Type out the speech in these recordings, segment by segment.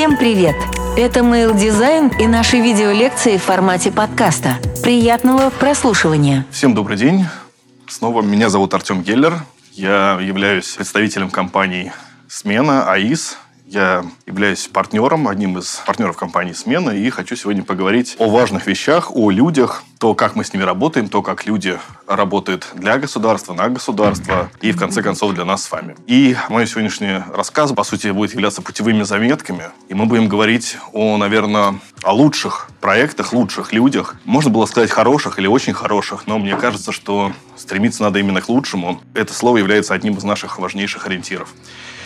Всем привет! Это Mail Design и наши видеолекции в формате подкаста. Приятного прослушивания! Всем добрый день! Снова меня зовут Артем Геллер. Я являюсь представителем компании «Смена», АИС, я являюсь партнером, одним из партнеров компании «Смена», и хочу сегодня поговорить о важных вещах, о людях, то, как мы с ними работаем, то, как люди работают для государства, на государство и, в конце концов, для нас с вами. И мой сегодняшний рассказ, по сути, будет являться путевыми заметками, и мы будем говорить о, наверное, о лучших проектах, лучших людях. Можно было сказать хороших или очень хороших, но мне кажется, что стремиться надо именно к лучшему. Это слово является одним из наших важнейших ориентиров.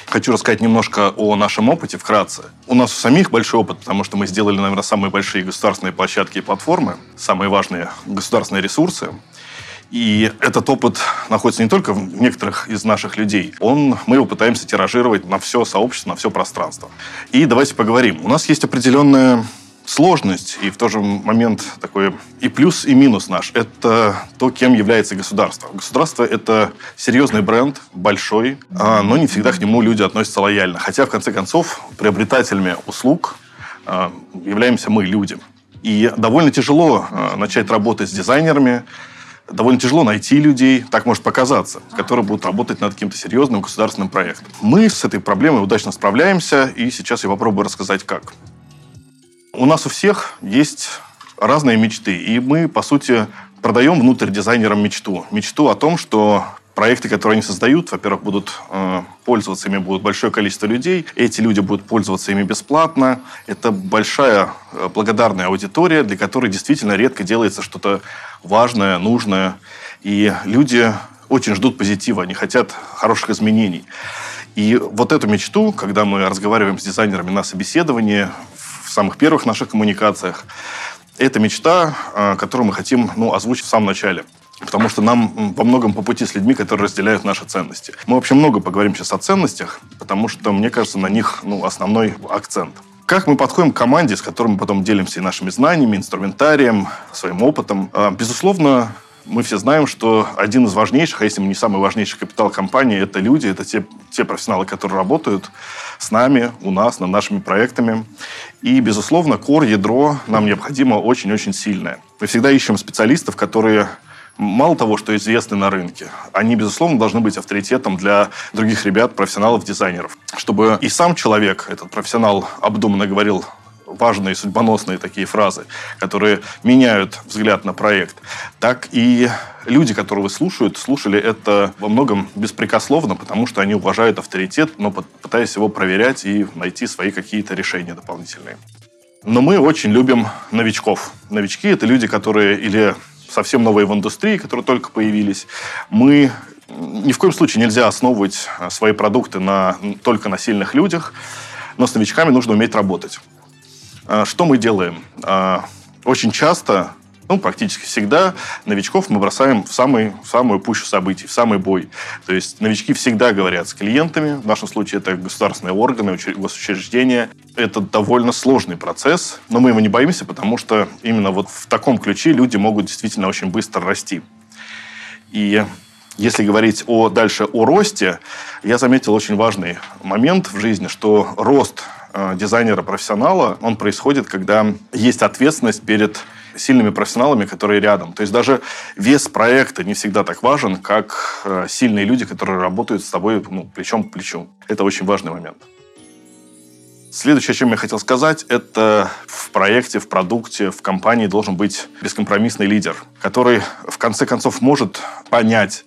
Хочу рассказать немножко о нашем опыте вкратце. У нас у самих большой опыт, потому что мы сделали, наверное, самые большие государственные площадки и платформы, самые важные государственные ресурсы. И этот опыт находится не только в некоторых из наших людей. Он, мы его пытаемся тиражировать на все сообщество, на все пространство. И давайте поговорим. У нас есть определенная сложность и в то же момент такой и плюс, и минус наш. Это то, кем является государство. Государство – это серьезный бренд, большой, а, но не всегда к нему люди относятся лояльно. Хотя, в конце концов, приобретателями услуг а, являемся мы, люди. И довольно тяжело а, начать работать с дизайнерами, довольно тяжело найти людей, так может показаться, которые будут работать над каким-то серьезным государственным проектом. Мы с этой проблемой удачно справляемся, и сейчас я попробую рассказать, как. У нас у всех есть разные мечты, и мы, по сути, продаем внутрь дизайнерам мечту. Мечту о том, что проекты, которые они создают, во-первых, будут э, пользоваться ими будет большое количество людей. Эти люди будут пользоваться ими бесплатно. Это большая э, благодарная аудитория, для которой действительно редко делается что-то важное, нужное. И люди очень ждут позитива, они хотят хороших изменений. И вот эту мечту, когда мы разговариваем с дизайнерами на собеседовании, самых первых наших коммуникациях. Это мечта, а, которую мы хотим ну, озвучить в самом начале. Потому что нам во многом по пути с людьми, которые разделяют наши ценности. Мы вообще много поговорим сейчас о ценностях, потому что, мне кажется, на них ну, основной акцент. Как мы подходим к команде, с которой мы потом делимся и нашими знаниями, инструментарием, своим опытом? А, безусловно, мы все знаем, что один из важнейших, а если не самый важнейший капитал компании, это люди, это те, те профессионалы, которые работают с нами, у нас, над нашими проектами. И, безусловно, кор, ядро нам необходимо очень-очень сильное. Мы всегда ищем специалистов, которые мало того, что известны на рынке, они, безусловно, должны быть авторитетом для других ребят, профессионалов, дизайнеров. Чтобы и сам человек, этот профессионал, обдуманно говорил важные, судьбоносные такие фразы, которые меняют взгляд на проект, так и люди, которые вы слушают, слушали это во многом беспрекословно, потому что они уважают авторитет, но пытаясь его проверять и найти свои какие-то решения дополнительные. Но мы очень любим новичков. Новички – это люди, которые или совсем новые в индустрии, которые только появились. Мы ни в коем случае нельзя основывать свои продукты на, только на сильных людях, но с новичками нужно уметь работать. А, что мы делаем? А, очень часто, ну, практически всегда, новичков мы бросаем в, самый, в самую пущу событий, в самый бой. То есть новички всегда говорят с клиентами, в нашем случае это государственные органы, госучреждения. Это довольно сложный процесс, но мы его не боимся, потому что именно вот в таком ключе люди могут действительно очень быстро расти. И если говорить о, дальше о росте, я заметил очень важный момент в жизни, что рост дизайнера-профессионала, он происходит, когда есть ответственность перед сильными профессионалами, которые рядом. То есть даже вес проекта не всегда так важен, как э, сильные люди, которые работают с тобой ну, плечом к плечу. Это очень важный момент. Следующее, о чем я хотел сказать, это в проекте, в продукте, в компании должен быть бескомпромиссный лидер, который в конце концов может понять,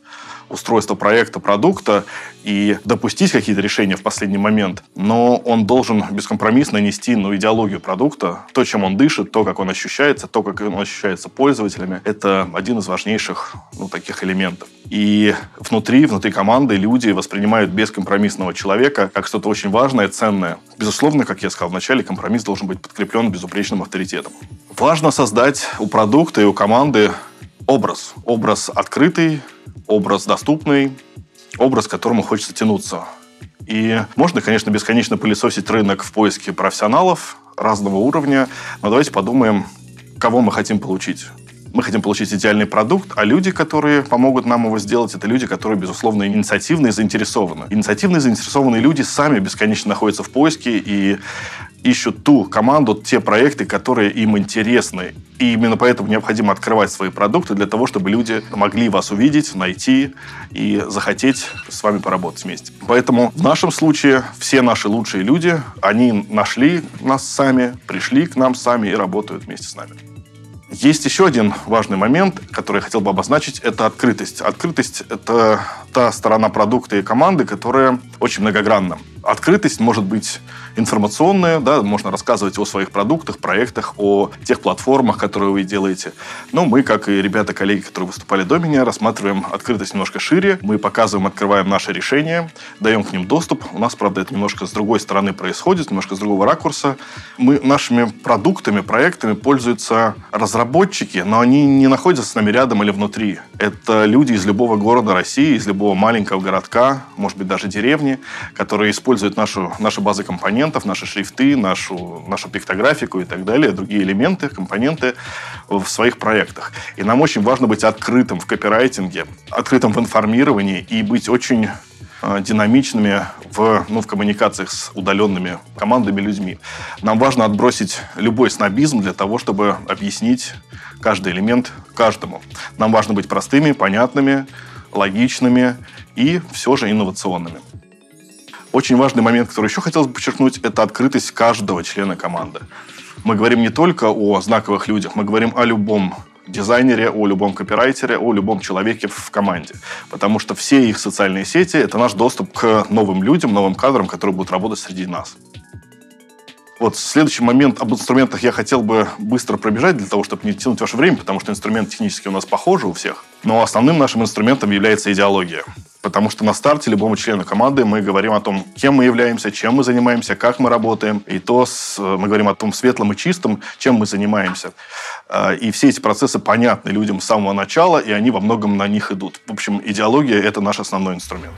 устройства проекта, продукта и допустить какие-то решения в последний момент, но он должен бескомпромиссно нести ну, идеологию продукта, то, чем он дышит, то, как он ощущается, то, как он ощущается пользователями. Это один из важнейших ну, таких элементов. И внутри, внутри команды люди воспринимают бескомпромиссного человека как что-то очень важное, ценное. Безусловно, как я сказал вначале, компромисс должен быть подкреплен безупречным авторитетом. Важно создать у продукта и у команды образ. Образ открытый, образ доступный, образ, к которому хочется тянуться. И можно, конечно, бесконечно пылесосить рынок в поиске профессионалов разного уровня, но давайте подумаем, кого мы хотим получить. Мы хотим получить идеальный продукт, а люди, которые помогут нам его сделать, это люди, которые, безусловно, инициативные и заинтересованы. Инициативные и заинтересованные люди сами бесконечно находятся в поиске, и ищут ту команду, те проекты, которые им интересны. И именно поэтому необходимо открывать свои продукты для того, чтобы люди могли вас увидеть, найти и захотеть с вами поработать вместе. Поэтому в нашем случае все наши лучшие люди, они нашли нас сами, пришли к нам сами и работают вместе с нами. Есть еще один важный момент, который я хотел бы обозначить, это открытость. Открытость – это та сторона продукта и команды, которая очень многогранна. Открытость может быть информационная, да, можно рассказывать о своих продуктах, проектах, о тех платформах, которые вы делаете. Но мы, как и ребята-коллеги, которые выступали до меня, рассматриваем открытость немножко шире. Мы показываем, открываем наши решения, даем к ним доступ. У нас, правда, это немножко с другой стороны происходит, немножко с другого ракурса. Мы нашими продуктами, проектами пользуются разработчики, но они не находятся с нами рядом или внутри. Это люди из любого города России, из любого маленького городка, может быть, даже деревни, которые используют нашу, наши базы компонентов, наши шрифты, нашу, нашу пиктографику и так далее, другие элементы, компоненты в своих проектах. И нам очень важно быть открытым в копирайтинге, открытым в информировании и быть очень э, динамичными в, ну, в коммуникациях с удаленными командами, людьми. Нам важно отбросить любой снобизм для того, чтобы объяснить каждый элемент каждому. Нам важно быть простыми, понятными, логичными и все же инновационными. Очень важный момент, который еще хотелось бы подчеркнуть, это открытость каждого члена команды. Мы говорим не только о знаковых людях, мы говорим о любом дизайнере, о любом копирайтере, о любом человеке в команде. Потому что все их социальные сети – это наш доступ к новым людям, новым кадрам, которые будут работать среди нас. Вот следующий момент об инструментах я хотел бы быстро пробежать для того, чтобы не тянуть ваше время, потому что инструменты технически у нас похожи у всех. Но основным нашим инструментом является идеология. Потому что на старте любому члену команды мы говорим о том, кем мы являемся, чем мы занимаемся, как мы работаем. И то с, мы говорим о том светлом и чистом, чем мы занимаемся. А, и все эти процессы понятны людям с самого начала, и они во многом на них идут. В общем, идеология – это наш основной инструмент.